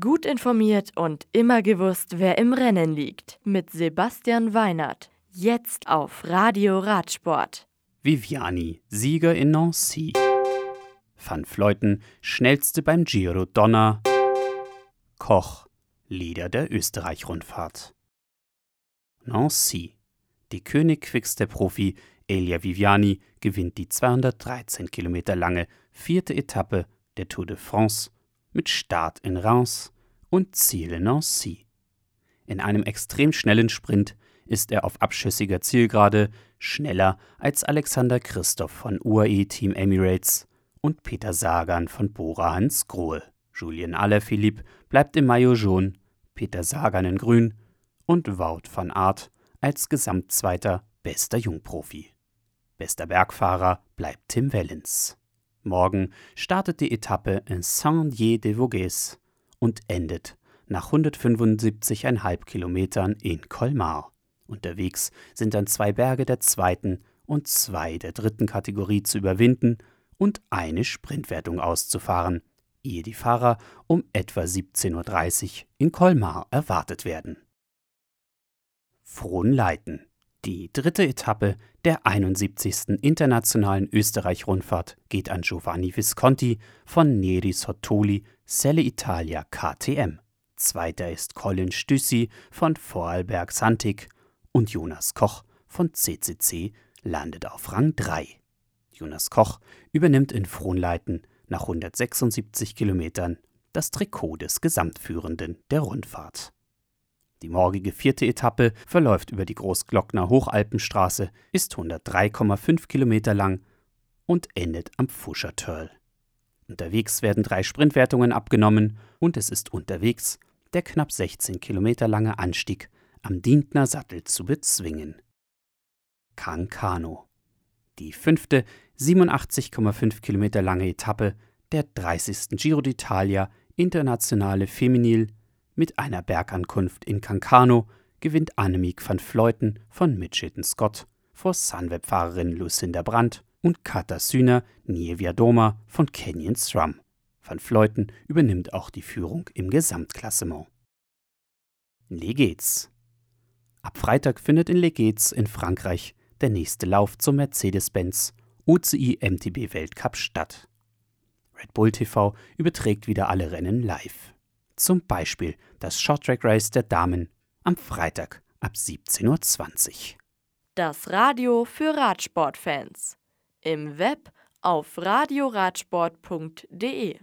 Gut informiert und immer gewusst, wer im Rennen liegt. Mit Sebastian Weinert. Jetzt auf Radio Radsport. Viviani, Sieger in Nancy. Van Fleuten, schnellste beim Giro Donner. Koch, Leader der Österreich-Rundfahrt. Nancy. Die König Profi Elia Viviani gewinnt die 213 Kilometer lange vierte Etappe der Tour de France mit Start in Reims und Ziel in Nancy. In einem extrem schnellen Sprint ist er auf abschüssiger Zielgerade schneller als Alexander Christoph von UAE Team Emirates und Peter Sagan von Bora Hansgrohe. Julien Alaphilippe bleibt im Maillot jaune, Peter Sagan in grün und Wout van Aert als Gesamtzweiter bester Jungprofi. Bester Bergfahrer bleibt Tim Wellens. Morgen startet die Etappe in Saint-Dié-des-Vosges und endet nach 175,5 Kilometern in Colmar. Unterwegs sind dann zwei Berge der zweiten und zwei der dritten Kategorie zu überwinden und eine Sprintwertung auszufahren, ehe die Fahrer um etwa 17.30 Uhr in Colmar erwartet werden. Frohnleiten die dritte Etappe der 71. Internationalen Österreich-Rundfahrt geht an Giovanni Visconti von Neri Sottoli Selle Italia KTM. Zweiter ist Colin Stüssi von Vorarlberg Santig und Jonas Koch von CCC landet auf Rang 3. Jonas Koch übernimmt in Frohnleiten nach 176 Kilometern das Trikot des Gesamtführenden der Rundfahrt. Die morgige vierte Etappe verläuft über die Großglockner Hochalpenstraße, ist 103,5 Kilometer lang und endet am Fuschertörl. Unterwegs werden drei Sprintwertungen abgenommen und es ist unterwegs der knapp 16 Kilometer lange Anstieg am Dientner Sattel zu bezwingen. Cancano. Die fünfte, 87,5 Kilometer lange Etappe der 30. Giro d'Italia Internationale Feminil mit einer Bergankunft in Cancano gewinnt Annemiek van Fleuten von Mitchelton Scott vor Sunweb-Fahrerin Lucinda Brandt und Katarzyna Niewiadoma von Canyon Strum. Van Fleuten übernimmt auch die Führung im Gesamtklassement. Legetz. Ab Freitag findet in Legetz in Frankreich der nächste Lauf zum Mercedes-Benz UCI MTB Weltcup statt. Red Bull TV überträgt wieder alle Rennen live. Zum Beispiel das Short Track Race der Damen am Freitag ab 17.20 Uhr. Das Radio für Radsportfans. Im Web auf radioradsport.de